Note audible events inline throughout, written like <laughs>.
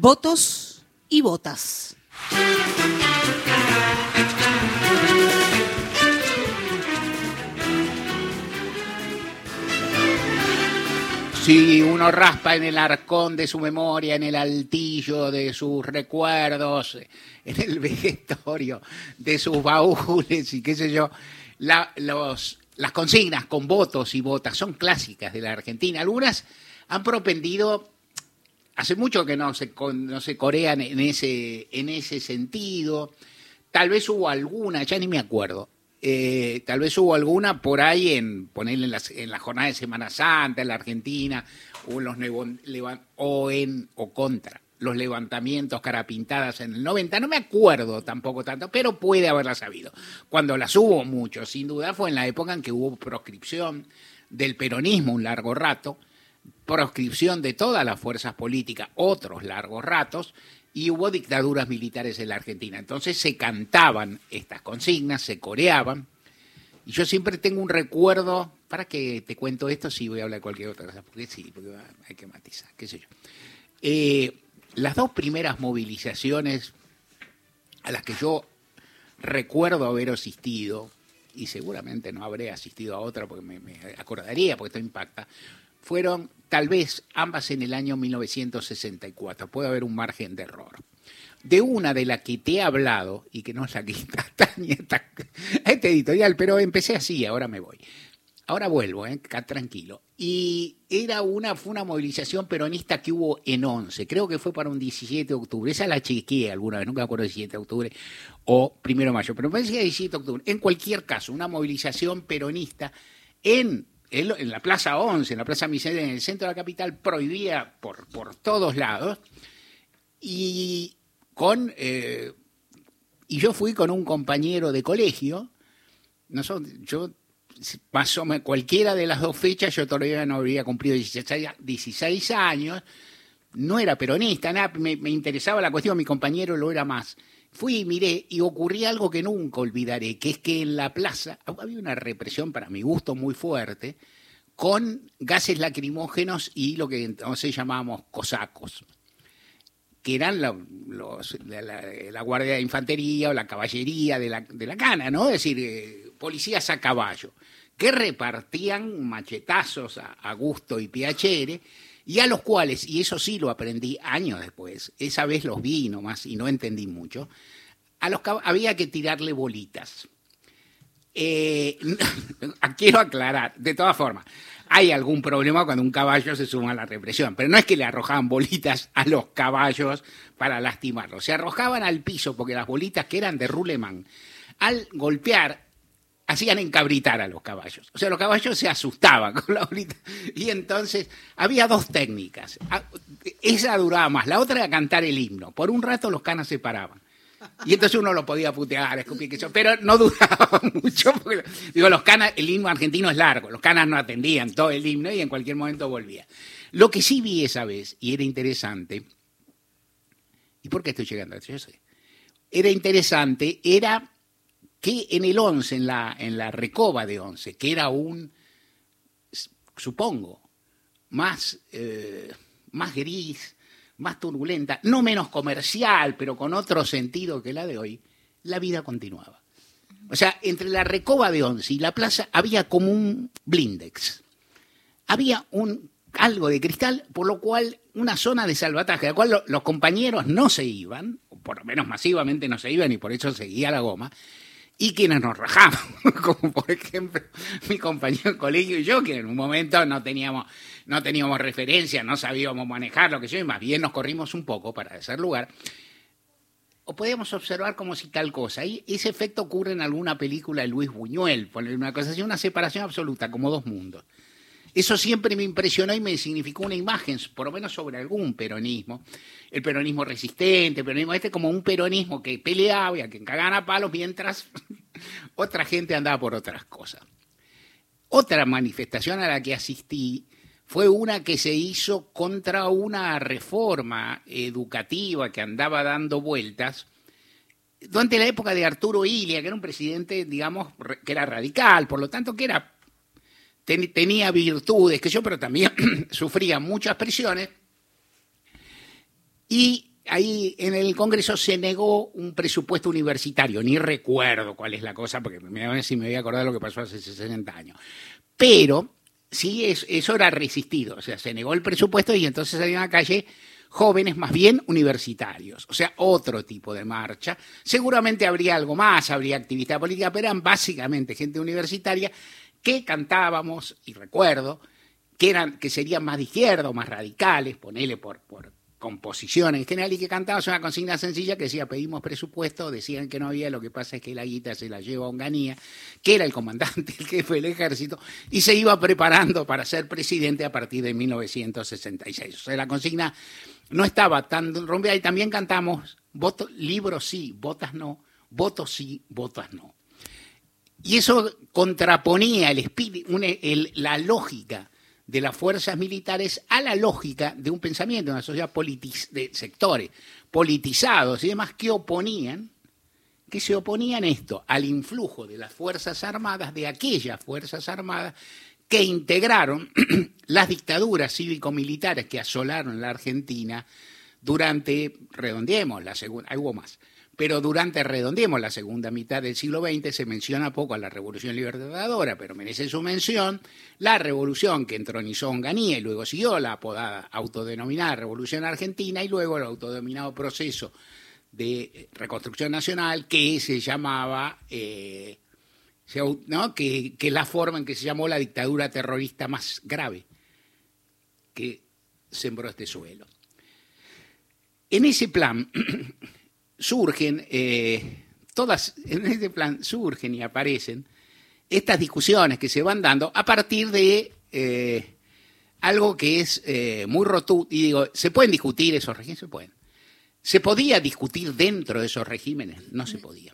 votos y votas. Si uno raspa en el arcón de su memoria, en el altillo de sus recuerdos, en el vegetorio de sus baúles y qué sé yo, los- las consignas con votos y votas son clásicas de la Argentina. Algunas han propendido, hace mucho que no se, no se corean en ese, en ese sentido. Tal vez hubo alguna, ya ni me acuerdo. eh, tal vez hubo alguna por ahí en ponerle en, la jornada de Semana Santa en la Argentina o en los o en o contra los levantamientos carapintadas en el 90, no me acuerdo tampoco tanto, pero puede haberlas habido. Cuando las hubo mucho, sin duda, fue en la época en que hubo proscripción del peronismo un largo rato, proscripción de todas las fuerzas políticas otros largos ratos y hubo dictaduras militares en la Argentina. Entonces se cantaban estas consignas, se coreaban. Y yo siempre tengo un recuerdo, para que te cuento esto, sí voy a hablar de cualquier otra cosa, porque sí, porque hay que matizar, qué sé yo. Eh, las dos primeras movilizaciones a las que yo recuerdo haber asistido, y seguramente no habré asistido a otra porque me, me acordaría, porque esto impacta, fueron tal vez ambas en el año 1964. Puede haber un margen de error. De una de la que te he hablado, y que no es la que está <laughs> ni esta- este editorial, pero empecé así, ahora me voy. Ahora vuelvo, ¿eh? Tranquilo. Y era una, fue una movilización peronista que hubo en 11, creo que fue para un 17 de octubre. Esa la chequeé alguna vez, nunca me acuerdo 17 de octubre o primero de mayo, pero me parece que era 17 de octubre. En cualquier caso, una movilización peronista en, en, la Plaza 11, en la Plaza Miseria, en el centro de la capital, prohibida por, por todos lados. Y con. eh, y yo fui con un compañero de colegio. Nosotros, yo más o menos cualquiera de las dos fechas, yo todavía no habría cumplido 16, 16 años, no era peronista, nada, me, me interesaba la cuestión, mi compañero lo era más. Fui y miré y ocurría algo que nunca olvidaré, que es que en la plaza había una represión para mi gusto muy fuerte, con gases lacrimógenos y lo que entonces llamábamos cosacos que eran la, guardia de infantería o la caballería de la, de la cana, ¿no? Es decir, eh, policías a caballo, que repartían machetazos a, a gusto y piacere, y a los cuales, y eso sí lo aprendí años después, esa vez los vi nomás y no entendí mucho, a los cab- había que tirarle bolitas. Eh, <laughs> quiero aclarar, de todas formas, hay algún problema cuando un caballo se suma a la represión, pero no es que le arrojaban bolitas a los caballos para lastimarlos, se arrojaban al piso porque las bolitas que eran de rulemán, al golpear, hacían encabritar a los caballos. O sea, los caballos se asustaban <laughs> con la bolita. Y entonces había dos técnicas. Ah, Esa duraba más, la otra era cantar el himno. Por un rato los canas se paraban. Y entonces uno lo podía putear, escupir, que yo, pero no <laughs> duraba mucho. Digo, los canas, el himno argentino es largo, los canas no atendían todo el himno y en cualquier momento volvía. Lo que sí vi esa vez, y era interesante, ¿y por qué estoy llegando a esto? Yo sé. Era interesante, era que en el 11, en la, en la recoba de 11, que era un, supongo, más, eh, más gris, más turbulenta, no menos comercial, pero con otro sentido que la de hoy, la vida continuaba. O sea, entre la recoba de Once y la plaza había como un blindex. Había un algo de cristal, por lo cual una zona de salvataje, a la cual lo- los compañeros no se iban, o por lo menos masivamente no se iban y por eso seguía la goma, y quienes nos rajamos, <laughs> como por ejemplo mi compañero colegio y yo, que en un momento no teníamos, no teníamos referencia, no sabíamos manejar lo que yo, y más bien nos corrimos un poco para hacer lugar, o podíamos observar como si tal cosa. Y ese efecto ocurre en alguna película de Luis Buñuel, poner una cosa así, una separación absoluta, como dos mundos. Eso siempre me impresionó y me significó una imagen, por lo menos sobre algún peronismo. El peronismo resistente, el peronismo este, como un peronismo que peleaba y a que cagaban a palos mientras <laughs> otra gente andaba por otras cosas. Otra manifestación a la que asistí fue una que se hizo contra una reforma educativa que andaba dando vueltas durante la época de Arturo Ilia, que era un presidente, digamos, que era radical, por lo tanto que era ten- tenía virtudes, que yo, pero también <clears throat> sufría muchas presiones. Y ahí en el Congreso se negó un presupuesto universitario, ni recuerdo cuál es la cosa, porque me si me voy a acordar lo que pasó hace 60 años. Pero sí, eso era resistido, o sea, se negó el presupuesto y entonces salieron a la calle jóvenes más bien universitarios, o sea, otro tipo de marcha. Seguramente habría algo más, habría actividad política, pero eran básicamente gente universitaria que cantábamos, y recuerdo, que, eran, que serían más de izquierda o más radicales, ponele por, por composición en general, y que cantábamos una consigna sencilla que decía pedimos presupuesto, decían que no había, lo que pasa es que la guita se la lleva a Onganía, que era el comandante, <laughs> el jefe del ejército, y se iba preparando para ser presidente a partir de 1966. O sea, la consigna no estaba tan rompida y también cantamos voto, libros sí, votas no, votos sí, votas no. Y eso contraponía la lógica de las fuerzas militares a la lógica de un pensamiento, de una sociedad de sectores politizados y demás que oponían, que se oponían esto, al influjo de las Fuerzas Armadas, de aquellas Fuerzas Armadas que integraron <clears throat> las dictaduras cívico-militares que asolaron la Argentina durante, redondeemos, la segunda, hubo más, pero durante, redondeemos, la segunda mitad del siglo XX se menciona poco a la Revolución Libertadora, pero merece su mención la revolución que entronizó Onganía y luego siguió la apodada autodenominada Revolución Argentina y luego el autodenominado proceso de reconstrucción nacional que se llamaba, eh, que, que la forma en que se llamó la dictadura terrorista más grave que sembró este suelo. En ese plan, <clears throat> surgen, eh, todas en este plan surgen y aparecen estas discusiones que se van dando a partir de eh, algo que es eh, muy rotundo. Y digo, ¿se pueden discutir esos regímenes? Se pueden. ¿Se podía discutir dentro de esos regímenes? No se podía.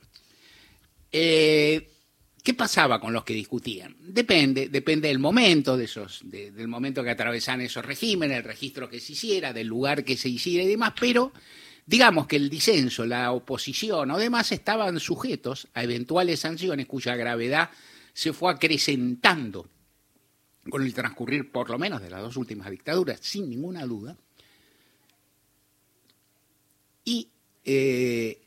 ¿Qué pasaba con los que discutían? Depende, depende del momento, de esos, del momento que atravesan esos regímenes, el registro que se hiciera, del lugar que se hiciera y demás, pero Digamos que el disenso, la oposición o demás estaban sujetos a eventuales sanciones cuya gravedad se fue acrecentando con el transcurrir por lo menos de las dos últimas dictaduras, sin ninguna duda. Y, eh,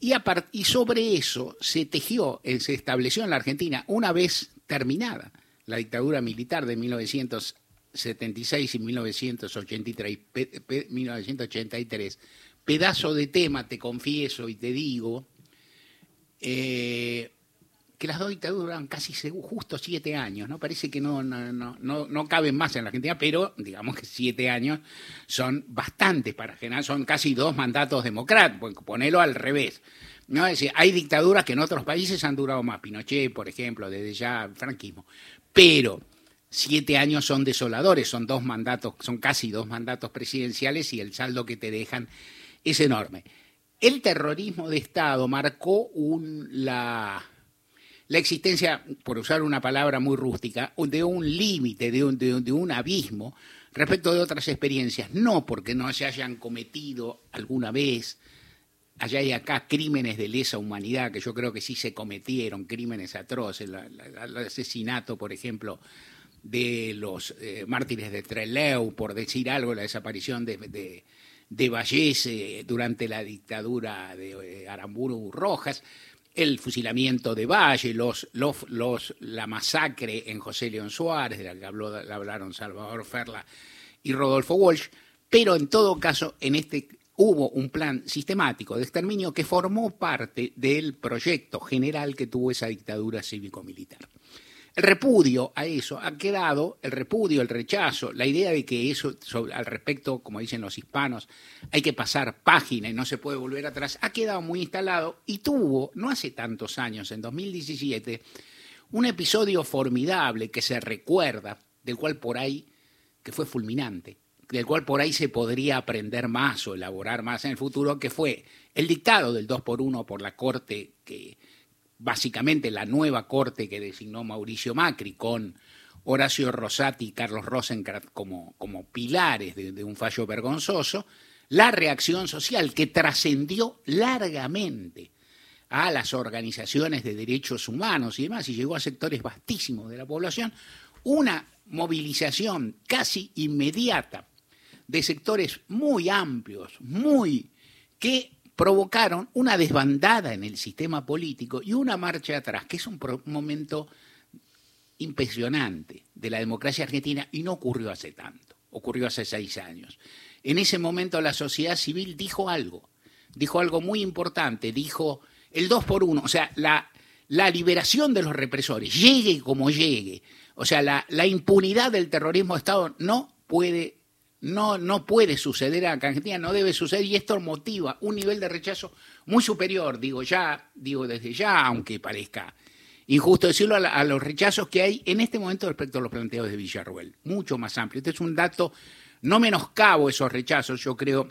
y, sobre eso se tejió, eh, se estableció en la Argentina, una vez terminada la dictadura militar de 1976 y 1983, 1983 pedazo de tema, te confieso y te digo, eh, que las dos dictaduras duran casi justo siete años, ¿no? Parece que no, no, no, no, caben más en la Argentina, pero digamos que siete años son bastantes para generar, son casi dos mandatos democráticos, ponerlo al revés. ¿no? Hay dictaduras que en otros países han durado más, Pinochet, por ejemplo, desde ya franquismo, pero siete años son desoladores, son dos mandatos, son casi dos mandatos presidenciales y el saldo que te dejan es enorme. El terrorismo de Estado marcó la, existencia, por usar una palabra muy rústica, de un límite, de un, de abismo respecto de otras experiencias, no porque no se hayan cometido alguna vez allá y acá crímenes de lesa humanidad, que yo creo que sí se cometieron, crímenes atroces, el, asesinato, por ejemplo, de los eh, mártires de Trelew, por decir algo, la desaparición de, de Vallés durante la dictadura de eh, Aramburu Rojas, el fusilamiento de Valle, los, los, la masacre en José León Suárez, de la que habló, hablaron Salvador Ferla y Rodolfo Walsh, pero en todo caso en este hubo un plan sistemático de exterminio que formó parte del proyecto general que tuvo esa dictadura cívico-militar. El repudio a eso ha quedado, el repudio, el rechazo, la idea de que eso al respecto, como dicen los hispanos, hay que pasar página y no se puede volver atrás, ha quedado muy instalado y tuvo, no hace tantos años, en 2017, un episodio formidable que se recuerda, del cual por ahí, que fue fulminante, del cual por ahí se podría aprender más o elaborar más en el futuro, que fue el dictado del 2 por 1 por la Corte que básicamente la nueva corte que designó Mauricio Macri con Horacio Rosati y Carlos Rosenkrantz como, como pilares de, de un fallo vergonzoso, la reacción social que trascendió largamente a las organizaciones de derechos humanos y demás, y llegó a sectores vastísimos de la población, una movilización casi inmediata de sectores muy amplios, muy que provocaron una desbandada en el sistema político y una marcha atrás, que es un momento impresionante de la democracia argentina y no ocurrió hace tanto, ocurrió hace seis años. En ese momento la sociedad civil dijo algo, dijo algo muy importante, dijo el dos por uno, o sea, la, liberación de los represores, llegue como llegue, o sea, la, la impunidad del terrorismo de Estado no puede, no, no puede suceder en Argentina, no debe suceder, y esto motiva un nivel de rechazo muy superior, digo ya, digo desde ya, aunque parezca injusto decirlo, a, los rechazos que hay en este momento respecto a los planteos de Villarruel, mucho más amplio. Este es un dato, no menoscabo esos rechazos, yo creo,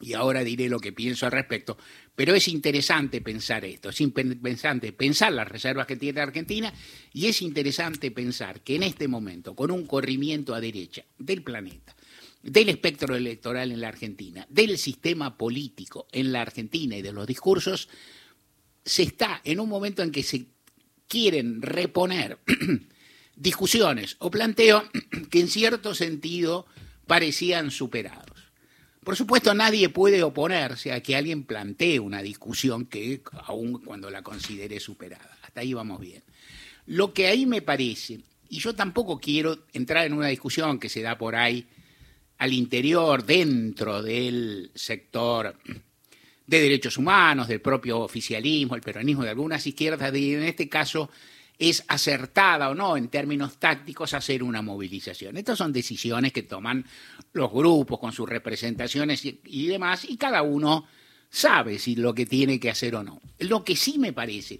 y ahora diré lo que pienso al respecto, pero es interesante pensar esto, es interesante pensar las reservas que tiene Argentina y es interesante pensar que en este momento, con un corrimiento a derecha del planeta, del espectro electoral en la Argentina, del sistema político en la Argentina y de los discursos, se está en un momento en que se quieren reponer <clears throat> discusiones o planteos <clears throat> que en cierto sentido parecían superados. Por supuesto, nadie puede oponerse a que alguien plantee una discusión que aún cuando la considere superada. Hasta ahí vamos bien. Lo que ahí me parece, y yo tampoco quiero entrar en una discusión que se da por ahí al interior, dentro del sector de derechos humanos, del propio oficialismo, el peronismo de algunas izquierdas, y en este caso es acertada o no en términos tácticos hacer una movilización. Estas son decisiones que toman los grupos con sus representaciones y, demás, y cada uno sabe si lo que tiene que hacer o no. Lo que sí me parece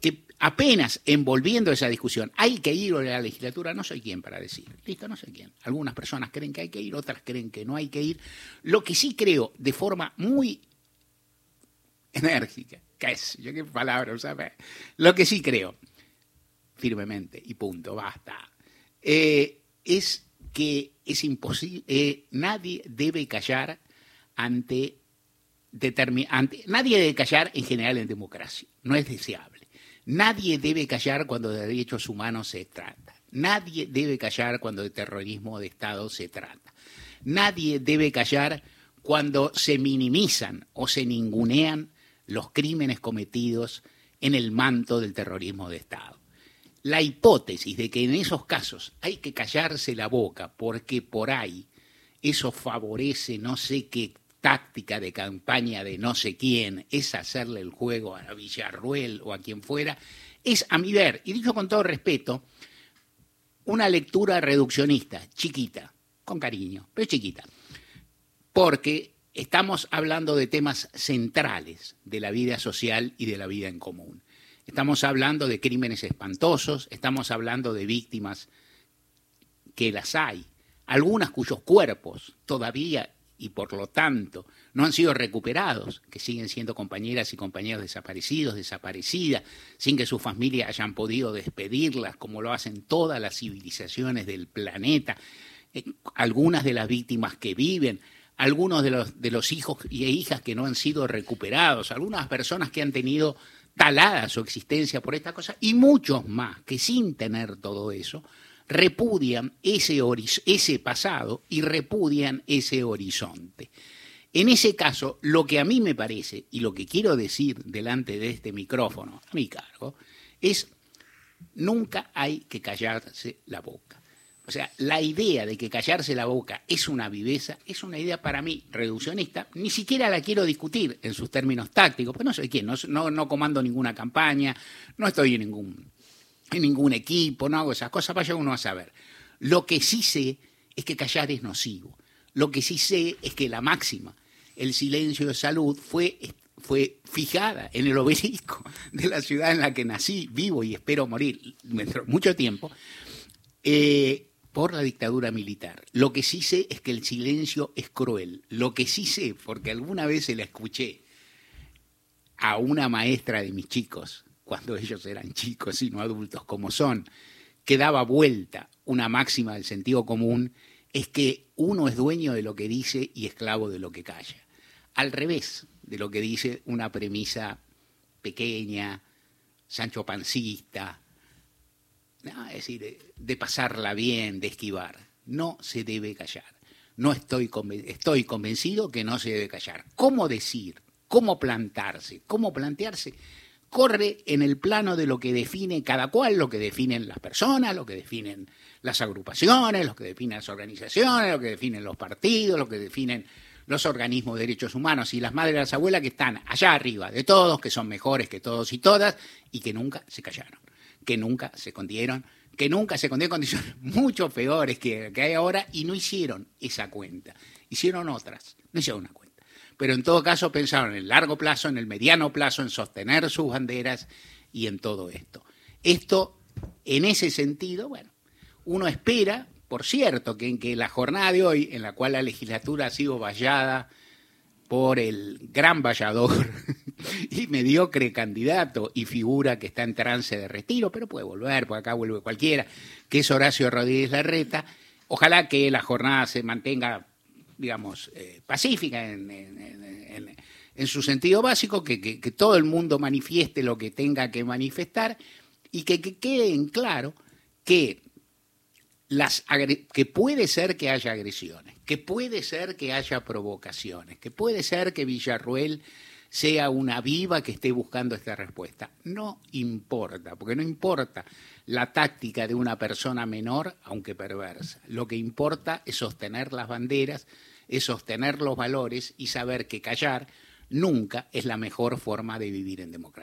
que apenas envolviendo esa discusión, hay que ir a la legislatura, no soy quien para decir, listo, no soy quien. Algunas personas creen que hay que ir, otras creen que no hay que ir. Lo que sí creo de forma muy enérgica. ¿Qué es? Yo qué palabra ¿sabes? Lo que sí creo, firmemente, y punto, basta, eh, es que es imposible, eh, nadie debe callar ante, ante, nadie debe callar en general en democracia, no es deseable. Nadie debe callar cuando de derechos humanos se trata. Nadie debe callar cuando de terrorismo de Estado se trata. Nadie debe callar cuando se minimizan o se ningunean los crímenes cometidos en el manto del terrorismo de Estado. La hipótesis de que en esos casos hay que callarse la boca porque por ahí eso favorece no sé qué táctica de campaña de no sé quién, es hacerle el juego a Villarruel o a quien fuera, es a mi ver, y dicho con todo respeto, una lectura reduccionista, chiquita, con cariño, pero chiquita, porque estamos hablando de temas centrales de la vida social y de la vida en común. Estamos hablando de crímenes espantosos, estamos hablando de víctimas que las hay, algunas cuyos cuerpos todavía y por lo tanto no han sido recuperados, que siguen siendo compañeras y compañeros desaparecidos, desaparecidas, sin que sus familias hayan podido despedirlas, como lo hacen todas las civilizaciones del planeta, eh, algunas de las víctimas que viven, algunos de los, de los hijos y hijas que no han sido recuperados, algunas personas que han tenido talada su existencia por esta cosa, y muchos más que sin tener todo eso, repudian ese, ese pasado y repudian ese horizonte. En ese caso, lo que a mí me parece, y lo que quiero decir delante de este micrófono a mi cargo, es nunca hay que callarse la boca. O sea, la idea de que callarse la boca es una viveza es una idea para mí reduccionista. Ni siquiera la quiero discutir en sus términos tácticos, pues no soy quién, no, no, comando ninguna campaña, no estoy en ningún, en ningún equipo, no hago esas cosas, vaya uno a saber. Lo que sí sé es que callar es nocivo. Lo que sí sé es que la máxima, el silencio de salud, fue, fue fijada en el obelisco de la ciudad en la que nací, vivo y espero morir dentro de mucho tiempo. Eh, por la dictadura militar. Lo que sí sé es que el silencio es cruel. Lo que sí sé, porque alguna vez se la escuché a una maestra de mis chicos, cuando ellos eran chicos y no adultos como son, que daba vuelta una máxima del sentido común, es que uno es dueño de lo que dice y esclavo de lo que calla. Al revés de lo que dice una premisa pequeña, Sancho Pancista, es decir, de pasarla bien, de esquivar. No se debe callar. no estoy, estoy convencido que no se debe callar. ¿Cómo decir? ¿Cómo plantarse? ¿Cómo plantearse? Corre en el plano de lo que define cada cual, lo que definen las personas, lo que definen las agrupaciones, lo que definen las organizaciones, lo que definen los partidos, lo que definen los organismos de derechos humanos y las madres y las abuelas que están allá arriba de todos, que son mejores que todos y todas, y que nunca se callaron, que nunca se condieron que nunca se en condiciones <laughs> mucho peores que, que hay ahora y no hicieron esa cuenta. Hicieron otras, no hicieron una cuenta. Pero en todo caso pensaron en el largo plazo, en el mediano plazo, en sostener sus banderas y en todo esto. Esto, en ese sentido, bueno, uno espera, por cierto, que en que la jornada de hoy, en la cual la legislatura ha sido vallada por el gran vallador <laughs> y mediocre candidato y figura que está en trance de retiro, pero puede volver, por acá vuelve cualquiera, que es Horacio Rodríguez Larreta. Ojalá que la jornada se mantenga, digamos, eh, pacífica en, su sentido básico, que, todo el mundo manifieste lo que tenga que manifestar y que, que quede en claro que las que puede ser que haya agresiones, que puede ser que haya provocaciones, que puede ser que Villarruel sea una viva que esté buscando esta respuesta. No importa, porque no importa la táctica de una persona menor, aunque perversa. Lo que importa es sostener las banderas, es sostener los valores y saber que callar nunca es la mejor forma de vivir en democracia.